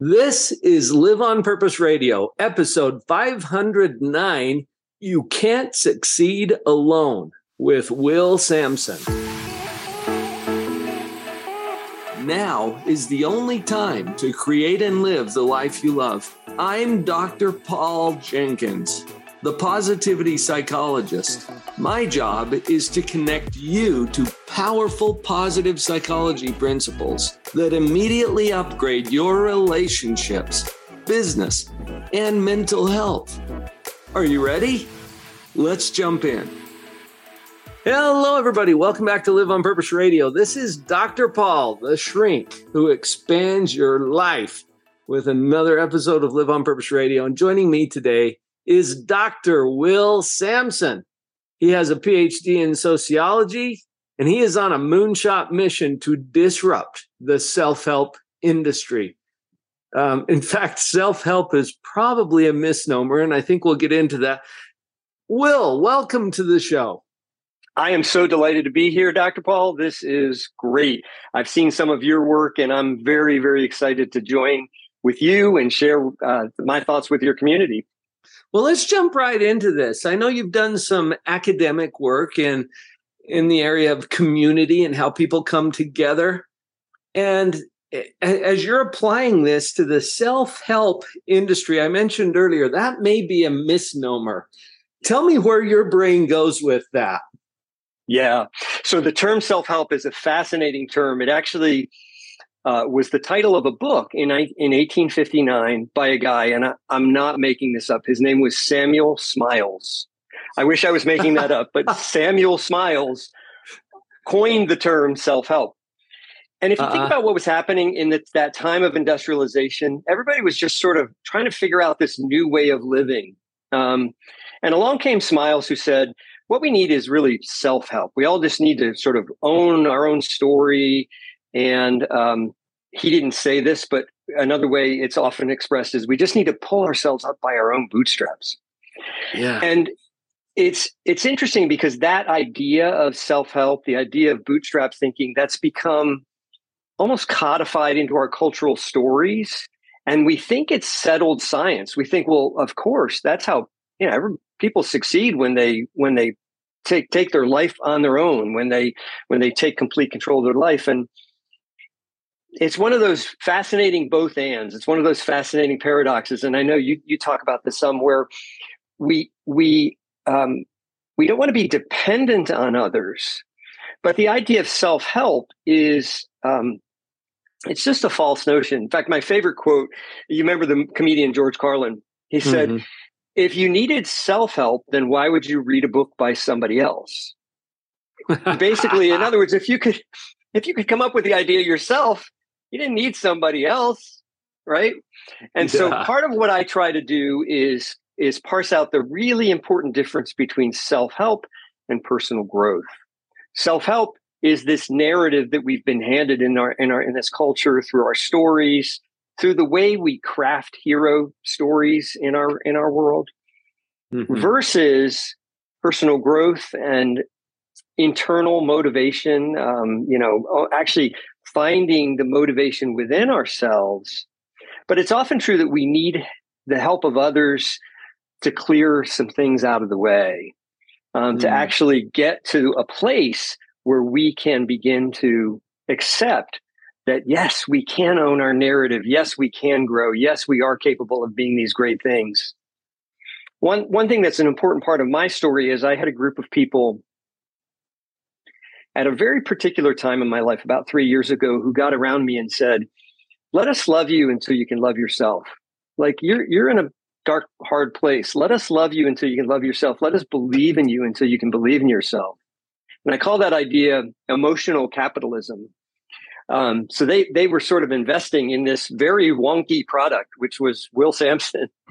This is Live on Purpose Radio, episode 509 You Can't Succeed Alone with Will Sampson. Now is the only time to create and live the life you love. I'm Dr. Paul Jenkins the positivity psychologist. My job is to connect you to powerful positive psychology principles that immediately upgrade your relationships, business, and mental health. Are you ready? Let's jump in. Hello, everybody. Welcome back to Live on Purpose Radio. This is Dr. Paul, the shrink who expands your life with another episode of Live on Purpose Radio. And joining me today is Dr. Will Sampson. He has a PhD in sociology and he is on a moonshot mission to disrupt the self help industry. Um, in fact, self help is probably a misnomer, and I think we'll get into that. Will, welcome to the show. I am so delighted to be here, Dr. Paul. This is great. I've seen some of your work, and I'm very, very excited to join with you and share uh, my thoughts with your community. Well, let's jump right into this. I know you've done some academic work in in the area of community and how people come together. And as you're applying this to the self-help industry, I mentioned earlier, that may be a misnomer. Tell me where your brain goes with that. Yeah. So the term self-help is a fascinating term. It actually uh, was the title of a book in, in 1859 by a guy, and I, I'm not making this up. His name was Samuel Smiles. I wish I was making that up, but Samuel Smiles coined the term self help. And if you uh think uh-uh. about what was happening in the, that time of industrialization, everybody was just sort of trying to figure out this new way of living. Um, and along came Smiles, who said, What we need is really self help. We all just need to sort of own our own story and um, he didn't say this, but another way it's often expressed is we just need to pull ourselves up by our own bootstraps. Yeah. And it's it's interesting because that idea of self-help, the idea of bootstrap thinking, that's become almost codified into our cultural stories. And we think it's settled science. We think, well, of course, that's how you know every, people succeed when they when they take take their life on their own, when they when they take complete control of their life. And it's one of those fascinating both ands. It's one of those fascinating paradoxes, and I know you you talk about this some where we we um, we don't want to be dependent on others, but the idea of self help is um, it's just a false notion. In fact, my favorite quote you remember the comedian George Carlin. He said, mm-hmm. "If you needed self help, then why would you read a book by somebody else?" Basically, in other words, if you could if you could come up with the idea yourself, you didn't need somebody else, right? And yeah. so part of what I try to do is is parse out the really important difference between self-help and personal growth. Self-help is this narrative that we've been handed in our in our in this culture through our stories, through the way we craft hero stories in our in our world mm-hmm. versus personal growth and internal motivation um, you know actually finding the motivation within ourselves. But it's often true that we need the help of others to clear some things out of the way, um, mm. to actually get to a place where we can begin to accept that yes, we can own our narrative. Yes, we can grow. Yes, we are capable of being these great things. One one thing that's an important part of my story is I had a group of people at a very particular time in my life, about three years ago, who got around me and said, Let us love you until you can love yourself. Like you're you're in a dark, hard place. Let us love you until you can love yourself. Let us believe in you until you can believe in yourself. And I call that idea emotional capitalism. Um, so they they were sort of investing in this very wonky product, which was Will Sampson,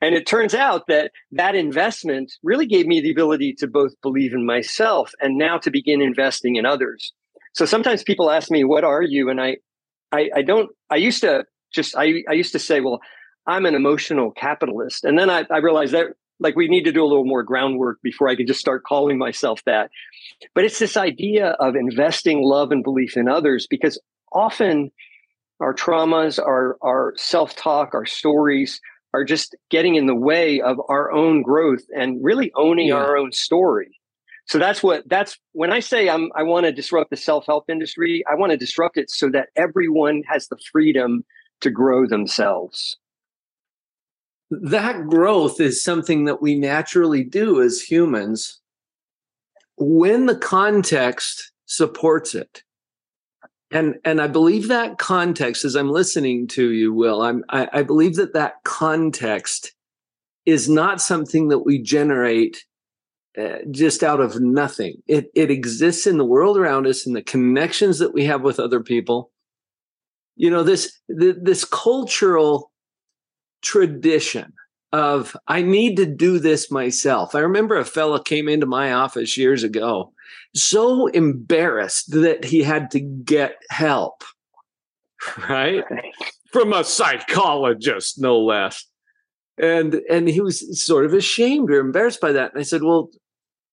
and it turns out that that investment really gave me the ability to both believe in myself and now to begin investing in others. So sometimes people ask me, "What are you?" and I, I, I don't. I used to just I I used to say, "Well, I'm an emotional capitalist," and then I, I realized that like we need to do a little more groundwork before I can just start calling myself that. But it's this idea of investing love and belief in others because often our traumas, our our self talk, our stories are just getting in the way of our own growth and really owning yeah. our own story. So that's what that's when I say I'm I want to disrupt the self-help industry, I want to disrupt it so that everyone has the freedom to grow themselves. That growth is something that we naturally do as humans when the context supports it and and i believe that context as i'm listening to you will i'm I, I, believe that that context is not something that we generate uh, just out of nothing. It it exists in the world around us and the connections that we have with other people. You know this this cultural tradition of i need to do this myself i remember a fella came into my office years ago so embarrassed that he had to get help, right? From a psychologist, no less. And and he was sort of ashamed or embarrassed by that. And I said, Well,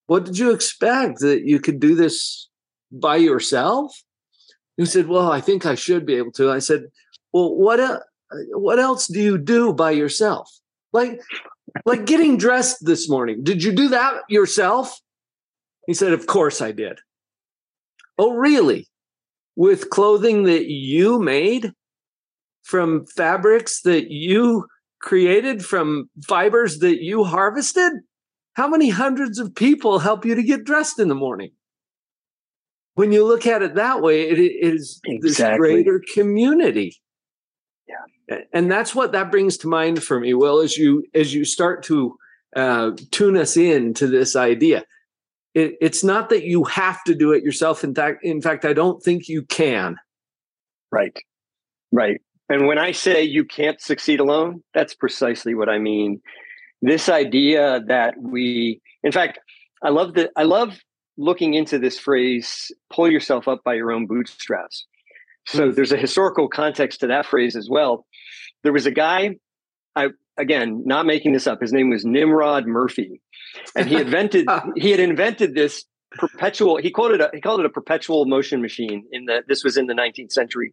what did you expect? That you could do this by yourself? He said, Well, I think I should be able to. I said, Well, what what else do you do by yourself? Like like getting dressed this morning. Did you do that yourself? He said, Of course I did. Oh, really? With clothing that you made from fabrics that you created from fibers that you harvested? How many hundreds of people help you to get dressed in the morning? When you look at it that way, it is exactly. this greater community. And that's what that brings to mind for me. Well, as you as you start to uh, tune us in to this idea, it, it's not that you have to do it yourself. In fact, in fact, I don't think you can. Right. Right. And when I say you can't succeed alone, that's precisely what I mean. This idea that we, in fact, I love that. I love looking into this phrase, pull yourself up by your own bootstraps. So there's a historical context to that phrase as well. There was a guy, I again, not making this up. His name was Nimrod Murphy and he invented oh. he had invented this perpetual he called it a he called it a perpetual motion machine in the this was in the 19th century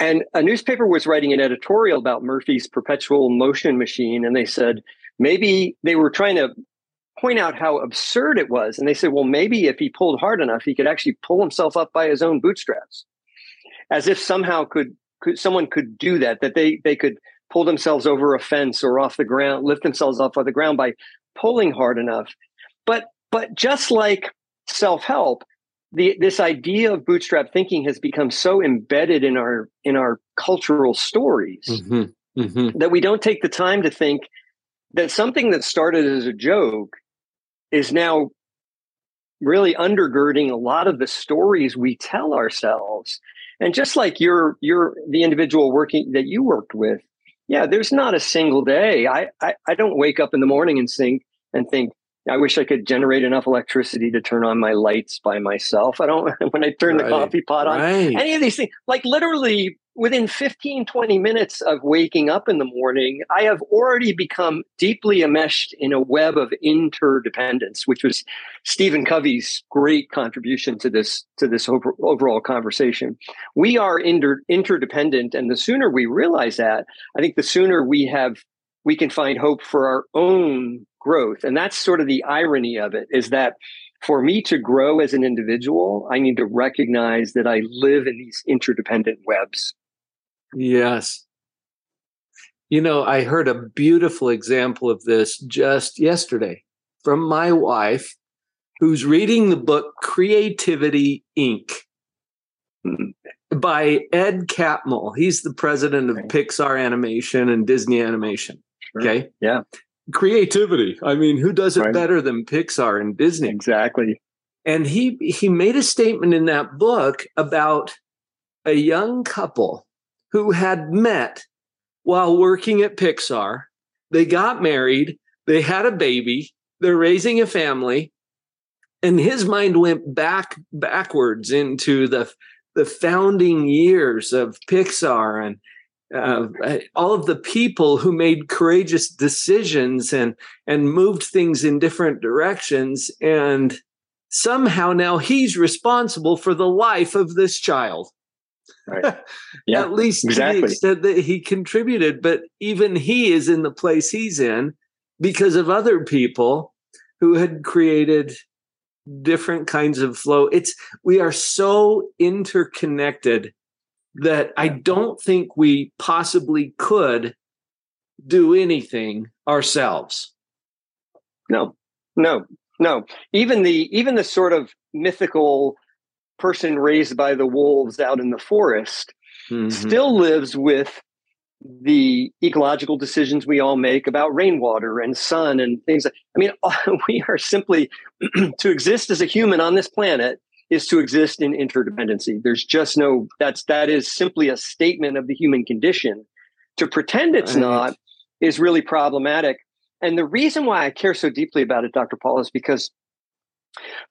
and a newspaper was writing an editorial about murphy's perpetual motion machine and they said maybe they were trying to point out how absurd it was and they said well maybe if he pulled hard enough he could actually pull himself up by his own bootstraps as if somehow could, could someone could do that that they they could pull themselves over a fence or off the ground lift themselves off of the ground by pulling hard enough. But but just like self-help, the this idea of bootstrap thinking has become so embedded in our in our cultural stories mm-hmm. Mm-hmm. that we don't take the time to think that something that started as a joke is now really undergirding a lot of the stories we tell ourselves and just like you're you're the individual working that you worked with yeah, there's not a single day. I, I, I don't wake up in the morning and think and think, I wish I could generate enough electricity to turn on my lights by myself. I don't, when I turn right. the coffee pot on, right. any of these things, like literally within 15, 20 minutes of waking up in the morning, I have already become deeply enmeshed in a web of interdependence, which was Stephen Covey's great contribution to this, to this over, overall conversation. We are inter, interdependent. And the sooner we realize that, I think the sooner we have, we can find hope for our own growth. And that's sort of the irony of it is that for me to grow as an individual, I need to recognize that I live in these interdependent webs. Yes. You know, I heard a beautiful example of this just yesterday from my wife, who's reading the book Creativity Inc. by Ed Catmull. He's the president of Pixar Animation and Disney Animation. Sure. Okay. Yeah. Creativity. I mean, who does it right. better than Pixar and Disney? Exactly. And he he made a statement in that book about a young couple who had met while working at Pixar. They got married, they had a baby, they're raising a family, and his mind went back backwards into the the founding years of Pixar and uh, all of the people who made courageous decisions and and moved things in different directions and somehow now he's responsible for the life of this child Right. Yeah, At least exactly. to the extent that he contributed. But even he is in the place he's in because of other people who had created different kinds of flow. It's we are so interconnected that I don't think we possibly could do anything ourselves. No, no, no. Even the even the sort of mythical person raised by the wolves out in the forest Mhm. still lives with the ecological decisions we all make about rainwater and sun and things. I mean, we are simply to exist as a human on this planet is to exist in interdependency. There's just no that's that is simply a statement of the human condition. To pretend it's Right. not is really problematic. And the reason why I care so deeply about it, Dr. Paul, is because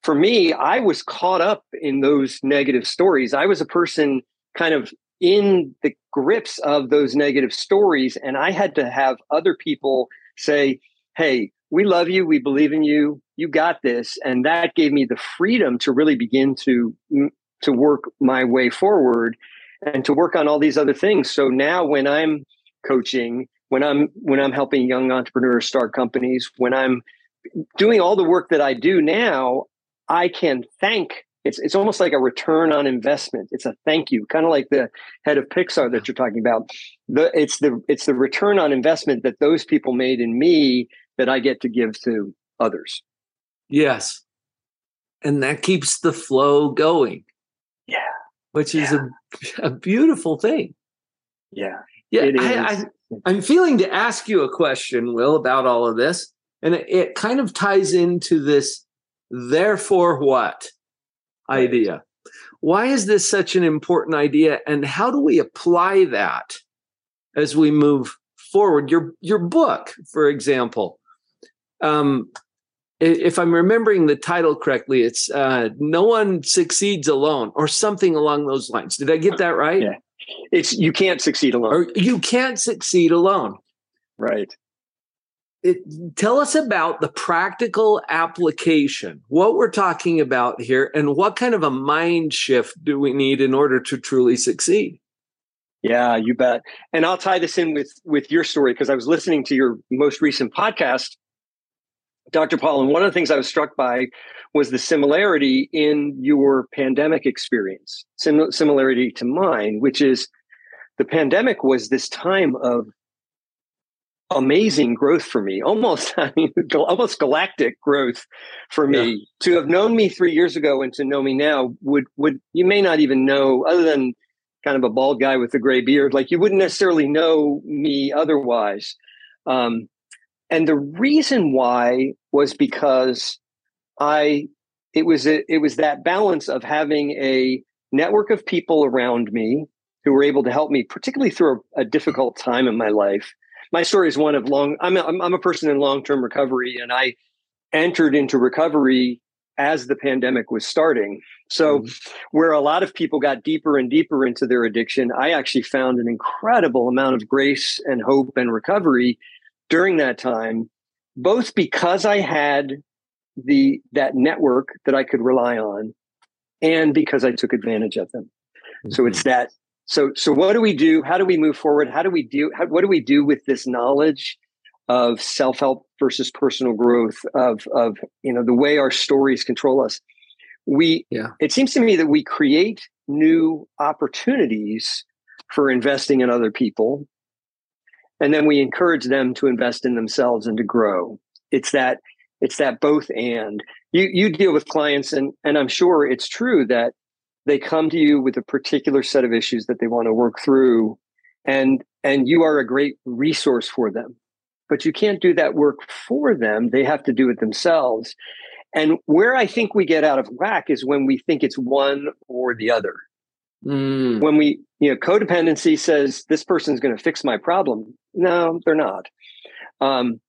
for me, I was caught up in those negative stories. I was a person kind of in the grips of those negative stories, and I had to have other people say, Hey, we love you. We believe in you. You got this. And that gave me the freedom to really begin to, mm, to work my way forward and to work on all these other things. So now when I'm coaching, when I'm when I'm helping young entrepreneurs start companies, when I'm doing all the work that I do now, I can thank it's it's almost like a return on investment. It's a thank you, kind of like the head of Pixar that you're talking about. The it's the it's the return on investment that those people made in me that I get to give to others. Yes. And that keeps the flow going. Yeah. Which is a, a beautiful thing. Yeah. Yeah. I, I, I'm feeling to ask you a question, Will, about all of this. And it, it kind of ties into this therefore what Right. idea. Why is this such an important idea? And how do we apply that as we move forward? Your your book, for example. Um, if I'm remembering the title correctly, it's uh, "No One Succeeds Alone" or something along those lines. Did I get that right? Yeah. It's you can't succeed alone. Or you can't succeed alone. right. It, tell us about the practical application, what we're talking about here, and what kind of a mind shift do we need in order to truly succeed? Yeah, you bet. And I'll tie this in with with your story because I was listening to your most recent podcast, Dr. Paul, and one of the things I was struck by was the similarity in your pandemic experience, sim- similarity to mine, which is the pandemic was this time of amazing growth for me, almost I mean, almost galactic growth for me. To have known me three years ago and to know me now would would you may not even know other than kind of a bald guy with a gray beard, like you wouldn't necessarily know me otherwise. Um, and the reason why was because I it was a, it was that balance of having a network of people around me who were able to help me, particularly through a, a difficult time in my life. My story is one of long. I'm a, I'm a person in long term recovery, and I entered into recovery as the pandemic was starting. So, Mm-hmm. where a lot of people got deeper and deeper into their addiction, I actually found an incredible amount of grace and hope and recovery during that time, both because I had the that network that I could rely on, and because I took advantage of them. So mm-hmm. it's that. So so what do we do? How do we move forward? How do we do? How, what do we do with this knowledge of self help versus personal growth? Of of you know the way our stories control us. We Yeah. it seems to me that we create new opportunities for investing in other people, and then we encourage them to invest in themselves and to grow. It's that it's that both and. You you deal with clients and and I'm sure it's true that they come to you with a particular set of issues that they want to work through and and you are a great resource for them. But you can't do that work for them. They have to do it themselves. And where i think we get out of whack is when we think it's one or the other Mm, when we you know codependency says this person's going to fix my problem. No they're not. Um,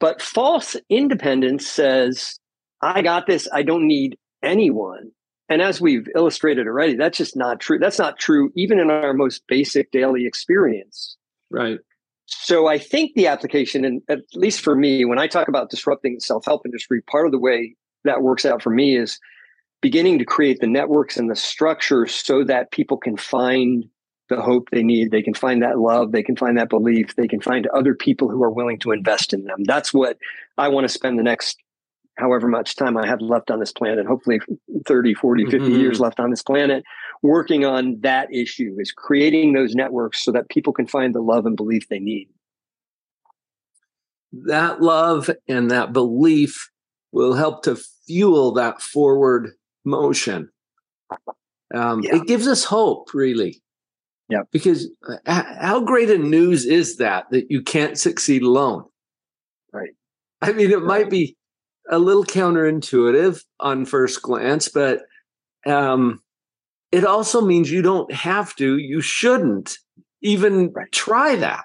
but false independence says i got this i don't need anyone. And as we've illustrated already that's just not true that's not true even in our most basic daily experience. Right. so I think the application, and at least for me, when I talk about disrupting the self-help industry, part of the way that works out for me is beginning to create the networks and the structures so that people can find the hope they need. They can find that love. They can find that belief. They can find other people who are willing to invest in them. That's what I want to spend the next however much time I have left on this planet, hopefully 30, 40, 50 mm-hmm. years left on this planet, working on that issue is creating those networks so that people can find the love and belief they need. That love and that belief will help to fuel that forward motion. Um, yeah. It gives us hope, really. Yeah. Because uh, how great a news is that that you can't succeed alone? Right. I mean, it right. might be a little counterintuitive on first glance, but um, it also means you don't have to, you shouldn't even right. try that.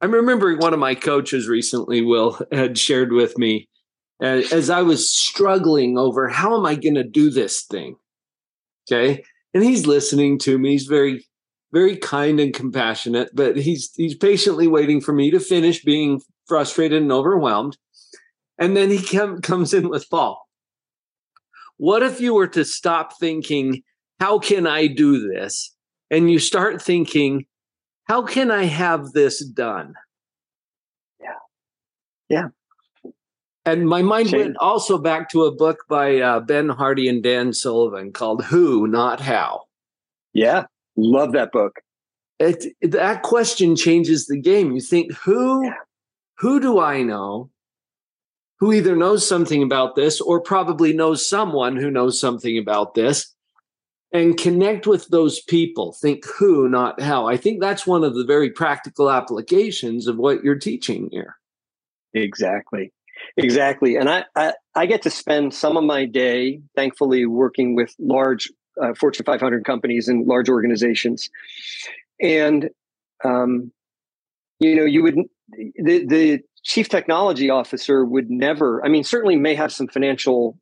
I'm remembering one of my coaches recently, Will, had shared with me Uh, as I was struggling over how am I going to do this thing? Okay. And he's listening to me. He's very, very kind and compassionate, but he's he's patiently waiting for me to finish being frustrated and overwhelmed. And then he com- comes in with Paul. What if you were to stop thinking, how can I do this? And you start thinking, how can I have this done? Yeah. Yeah. And my mind went also back to a book by uh, Ben Hardy and Dan Sullivan called Who, Not How. Yeah, love that book. It, that question changes the game. You think, who, yeah. who do I know who either knows something about this or probably knows someone who knows something about this? And connect with those people. Think who, not how. I think that's one of the very practical applications of what you're teaching here. Exactly. Exactly. And I, I, I, get to spend some of my day, thankfully, working with large uh, Fortune 500 companies and large organizations. And, um, you know, you would, the, the chief technology officer would never, I mean, certainly may have some financial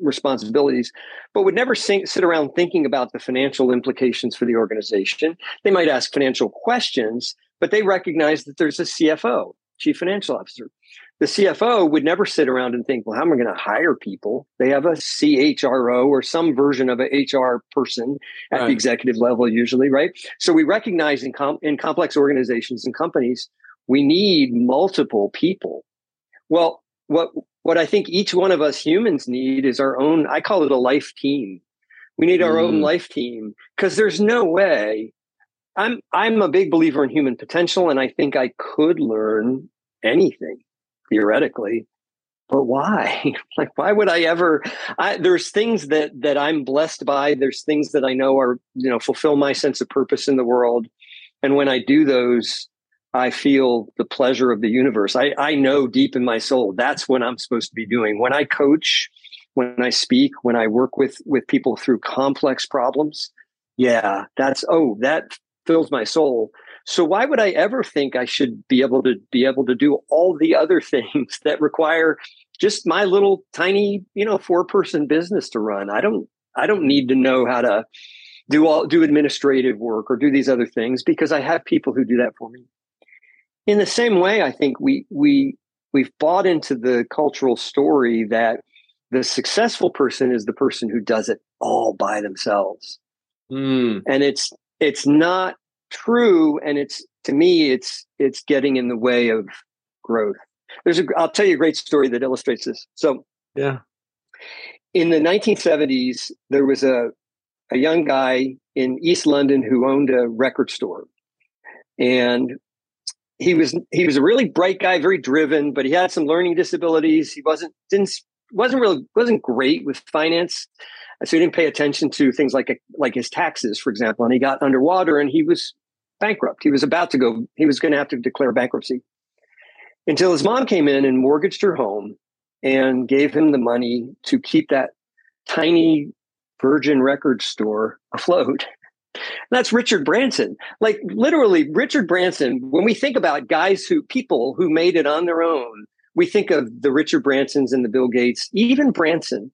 responsibilities, but would never sing, sit around thinking about the financial implications for the organization. They might ask financial questions, but they recognize that there's a CFO, chief financial officer the CFO would never sit around and think, well, how am I going to hire people? They have a CHRO or some version of an HR person at right. the executive level, usually, right? So we recognize in, com- in complex organizations and companies, we need multiple people. Well, what what I think each one of us humans need is our own. I call it a life team. We need our mm. own life team because there's no way. I'm I'm a big believer in human potential, and I think I could learn anything theoretically but why? Like why would i ever I, there's things that that i'm blessed by there's things that i know are you know fulfill my sense of purpose in the world and when i do those i feel the pleasure of the universe. I i know deep in my soul that's what i'm supposed to be doing. When i coach when i speak when i work with with people through complex problems yeah that's oh that fills my soul so why would I ever think I should be able to be able to do all the other things that require just my little tiny, you know, four person business to run? I don't I don't need to know how to do all do administrative work or do these other things because I have people who do that for me. In the same way, I think we we we've bought into the cultural story that the successful person is the person who does it all by themselves. Mm. And it's it's not true and it's to me it's it's getting in the way of growth. There's a i'll tell you a great story that illustrates this. So yeah. in the 1970s there was a a young guy in east london who owned a record store. And he was he was a really bright guy very driven but he had some learning disabilities. He wasn't didn't wasn't really wasn't great with finance so he didn't pay attention to things like like his taxes for example and he got underwater and he was bankrupt. He was about to go, he was going to have to declare bankruptcy until his mom came in and mortgaged her home and gave him the money to keep that tiny Virgin record store afloat. That's Richard Branson. Like literally, Richard Branson, when we think about guys who, people who made it on their own, we think of the Richard Bransons and the Bill Gates. Even Branson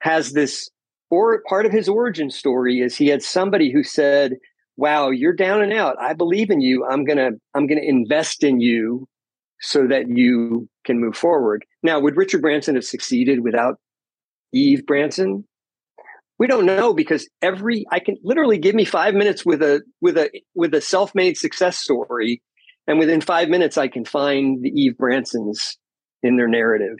has this, or part of his origin story is he had somebody who said, wow, you're down and out. I believe in you. I'm going to I'm going to invest in you so that you can move forward. Now, would Richard Branson have succeeded without Eve Branson? We don't know because every I can literally give me five minutes with a with a with a self-made success story, and within five minutes I can find the Eve Bransons in their narrative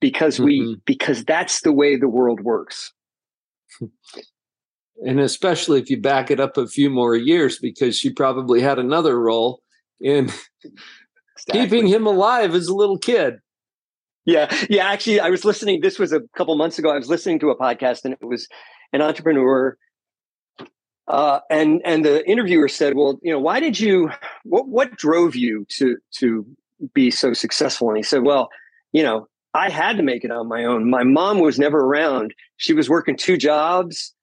because mm-hmm. we because that's the way the world works. And especially if you back it up a few more years, because she probably had another role in exactly. keeping him alive as a little kid. Yeah, yeah. Actually, I was listening. This was a couple months ago. I was listening to a podcast, and it was an entrepreneur, uh, and and the interviewer said, "Well, you know, why did you? What what drove you to to be so successful?" And he said, "Well, you know, I had to make it on my own. My mom was never around. She was working two jobs."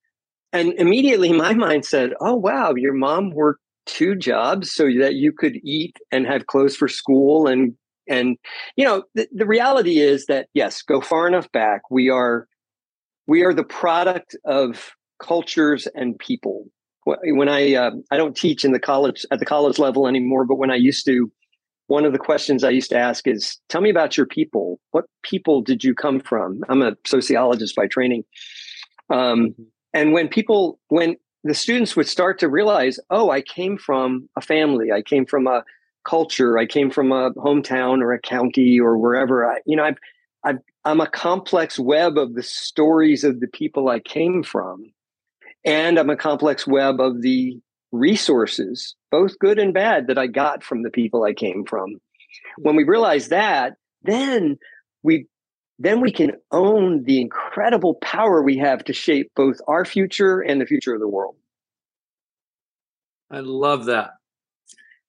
And immediately my mind said, Oh, wow, your mom worked two jobs so that you could eat and have clothes for school and and you know the, the reality is that yes go far enough back we are we are the product of cultures and people. When i uh, i don't teach in the college at the college level anymore but when i used to one of the questions i used to ask is tell me about your people. What people did you come from? I'm a sociologist by training. Um, mm-hmm. And when people when the students would start to realize, oh, I came from a family, I came from a culture, I came from a hometown or a county or wherever. I, you know, I've, I've, I'm a complex web of the stories of the people I came from, and I'm a complex web of the resources, both good and bad, that I got from the people I came from. When we realize that, then we then we can own the incredible power we have to shape both our future and the future of the world. I love that.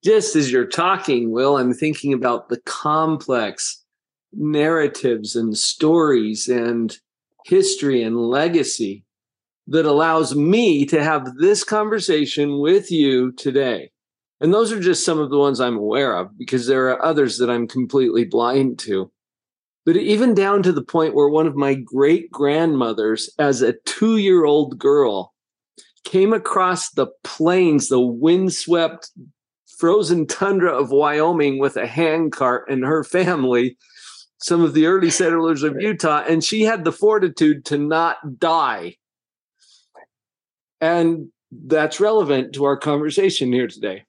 Just as you're talking, Will, I'm thinking about the complex narratives and stories and history and legacy that allows me to have this conversation with you today. And those are just some of the ones I'm aware of because there are others that I'm completely blind to but even down to the point where one of my great grandmothers, as a two year old girl, came across the plains, the windswept, frozen tundra of Wyoming with a handcart and her family, some of the early settlers of Utah, and she had the fortitude to not die. And that's relevant to our conversation here today.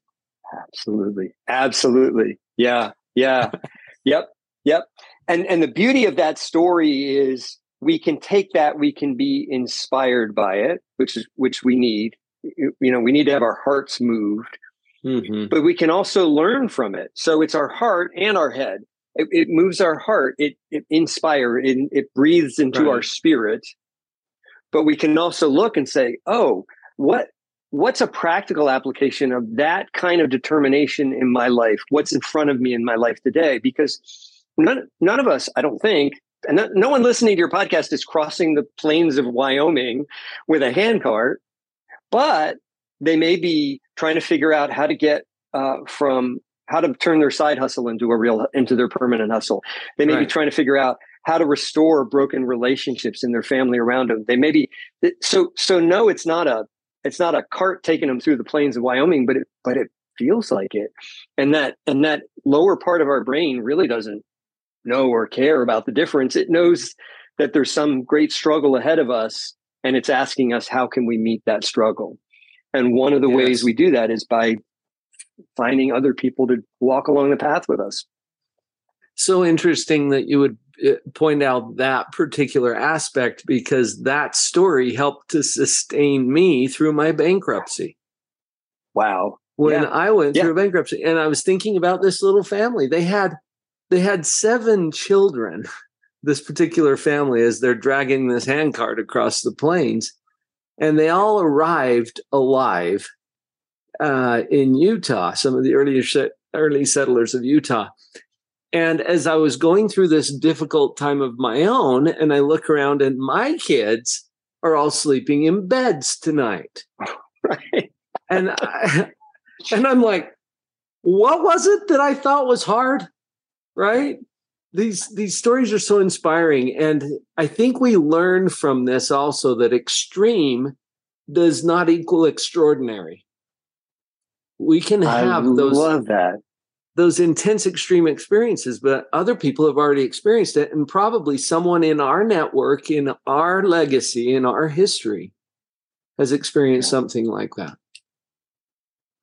Absolutely. Absolutely. Yeah. Yeah. yep. Yep and and the beauty of that story is we can take that we can be inspired by it which is which we need. You know we need to have our hearts moved. Mm-hmm. but we can also learn from it. So it's our heart and our head. It, it moves our heart. It, it inspires it, it breathes into right. our spirit. But we can also look and say oh what what's a practical application of that kind of determination in my life? What's in front of me in my life today? Because none, none of us, I don't think, and no, no one listening to your podcast is crossing the plains of Wyoming with a handcart, but they may be trying to figure out how to get uh, from how to turn their side hustle into a real into their permanent hustle. They may right. be trying to figure out how to restore broken relationships in their family around them. They may be so so. No, it's not a it's not a cart taking them through the plains of Wyoming, but it but it feels like it, and that and that lower part of our brain really doesn't know or care about the difference. It knows that there's some great struggle ahead of us and it's asking us how can we meet that struggle. And one of the yes. ways we do that is by finding other people to walk along the path with us. So interesting that you would uh, point out that particular aspect because that story helped to sustain me through my bankruptcy. Wow. When yeah. I went yeah. through bankruptcy and I was thinking about this little family, they had they had seven children, this particular family, as they're dragging this handcart across the plains. And they all arrived alive uh, in Utah, some of the earlier early settlers of Utah. And as I was going through this difficult time of my own, and I look around and my kids are all sleeping in beds tonight. Right. and I, and I'm like, what was it that I thought was hard? Right? These these stories are so inspiring, and I think we learn from this also that extreme does not equal extraordinary. We can have I those. Love that. those intense extreme experiences, but other people have already experienced it. And probably someone in our network, in our legacy, in our history has experienced something like that.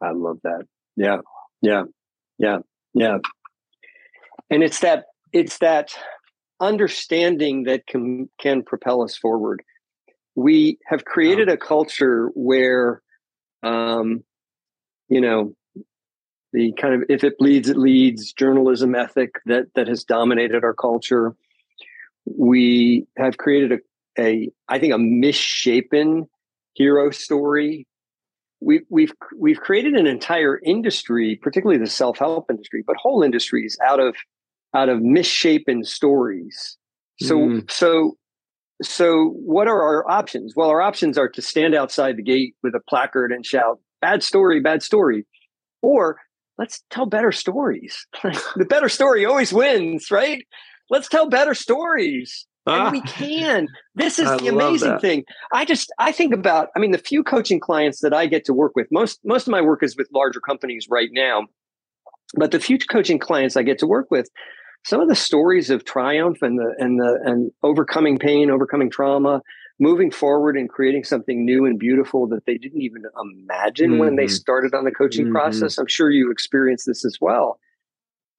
I love that. Yeah. Yeah. Yeah. Yeah. And it's that, it's that understanding that can, can propel us forward. We have created a culture where, um, you know, the kind of if it bleeds it leads journalism ethic that that has dominated our culture we have created a, a i think a misshapen hero story we, we've we've created an entire industry particularly the self-help industry but whole industries out of out of misshapen stories so mm. so so what are our options well our options are to stand outside the gate with a placard and shout bad story bad story or let's tell better stories. the better story always wins, right? Let's tell better stories. And we ah. can. This is I the amazing thing. I just I think about, I mean, the few coaching clients that I get to work with, most most of my work is with larger companies right now. But the few coaching clients I get to work with, some of the stories of triumph and the and the and overcoming pain, overcoming trauma, moving forward and creating something new and beautiful that they didn't even imagine mm-hmm. when they mm-hmm. started on the coaching mm-hmm. process. I'm sure you experienced this as well.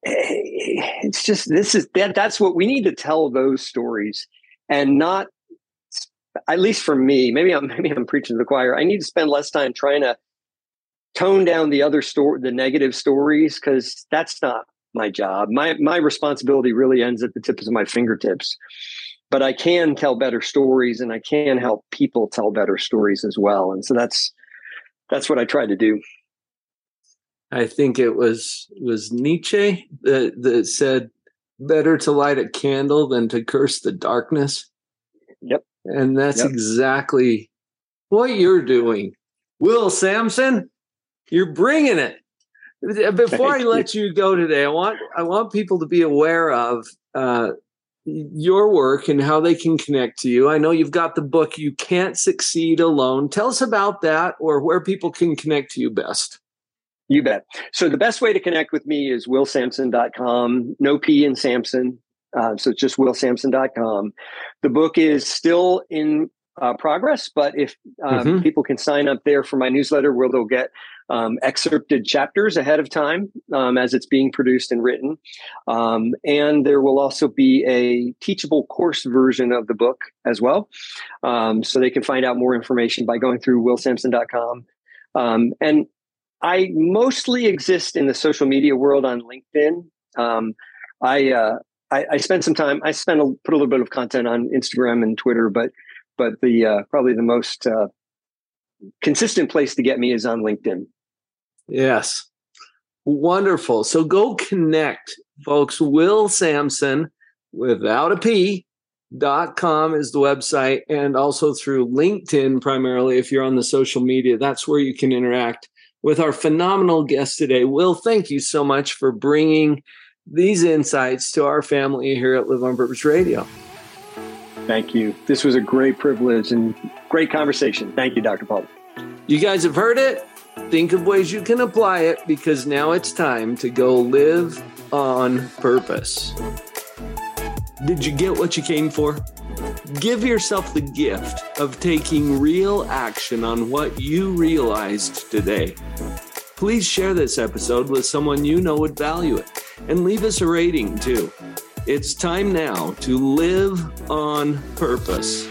Eh, it's just this is that that's what we need to tell those stories and not at least for me, maybe I'm maybe I'm preaching to the choir. I need to spend less time trying to tone down the other story, the negative stories, because that's not my job. My my responsibility really ends at the tips of my fingertips but I can tell better stories and I can help people tell better stories as well. And so that's that's what I try to do. I think it was was Nietzsche that, that said better to light a candle than to curse the darkness. Yep. And that's yep. exactly what you're doing. Will Sampson, you're bringing it. Before I let you go today, I want I want people to be aware of uh, your work and how they can connect to you. I know you've got the book You Can't Succeed Alone. Tell us about that or where people can connect to you best. You bet. So the best way to connect with me is willsampson.com. No P in Sampson. Uh, so it's just willsampson.com. The book is still in uh, progress, but if um, mm-hmm. people can sign up there for my newsletter where they'll get um, excerpted chapters ahead of time um, as it's being produced and written. Um, and there will also be a teachable course version of the book as well. Um, so they can find out more information by going through willsampson.com. Um, and I mostly exist in the social media world on LinkedIn. Um, I, uh, I, I spend some time. I spend a, put a little bit of content on Instagram and Twitter, but but the uh, probably the most uh, consistent place to get me is on LinkedIn. Yes. Wonderful. So go connect, folks. Will Sampson without a P dot com is the website and also through LinkedIn primarily if you're on the social media that's where you can interact with our phenomenal guest today will thank you so much for bringing these insights to our family here at live on purpose radio thank you this was a great privilege and great conversation thank you dr paul you guys have heard it Think of ways you can apply it because now it's time to go live on purpose. Did you get what you came for? Give yourself the gift of taking real action on what you realized today. Please share this episode with someone you know would value it and leave us a rating too. It's time now to live on purpose.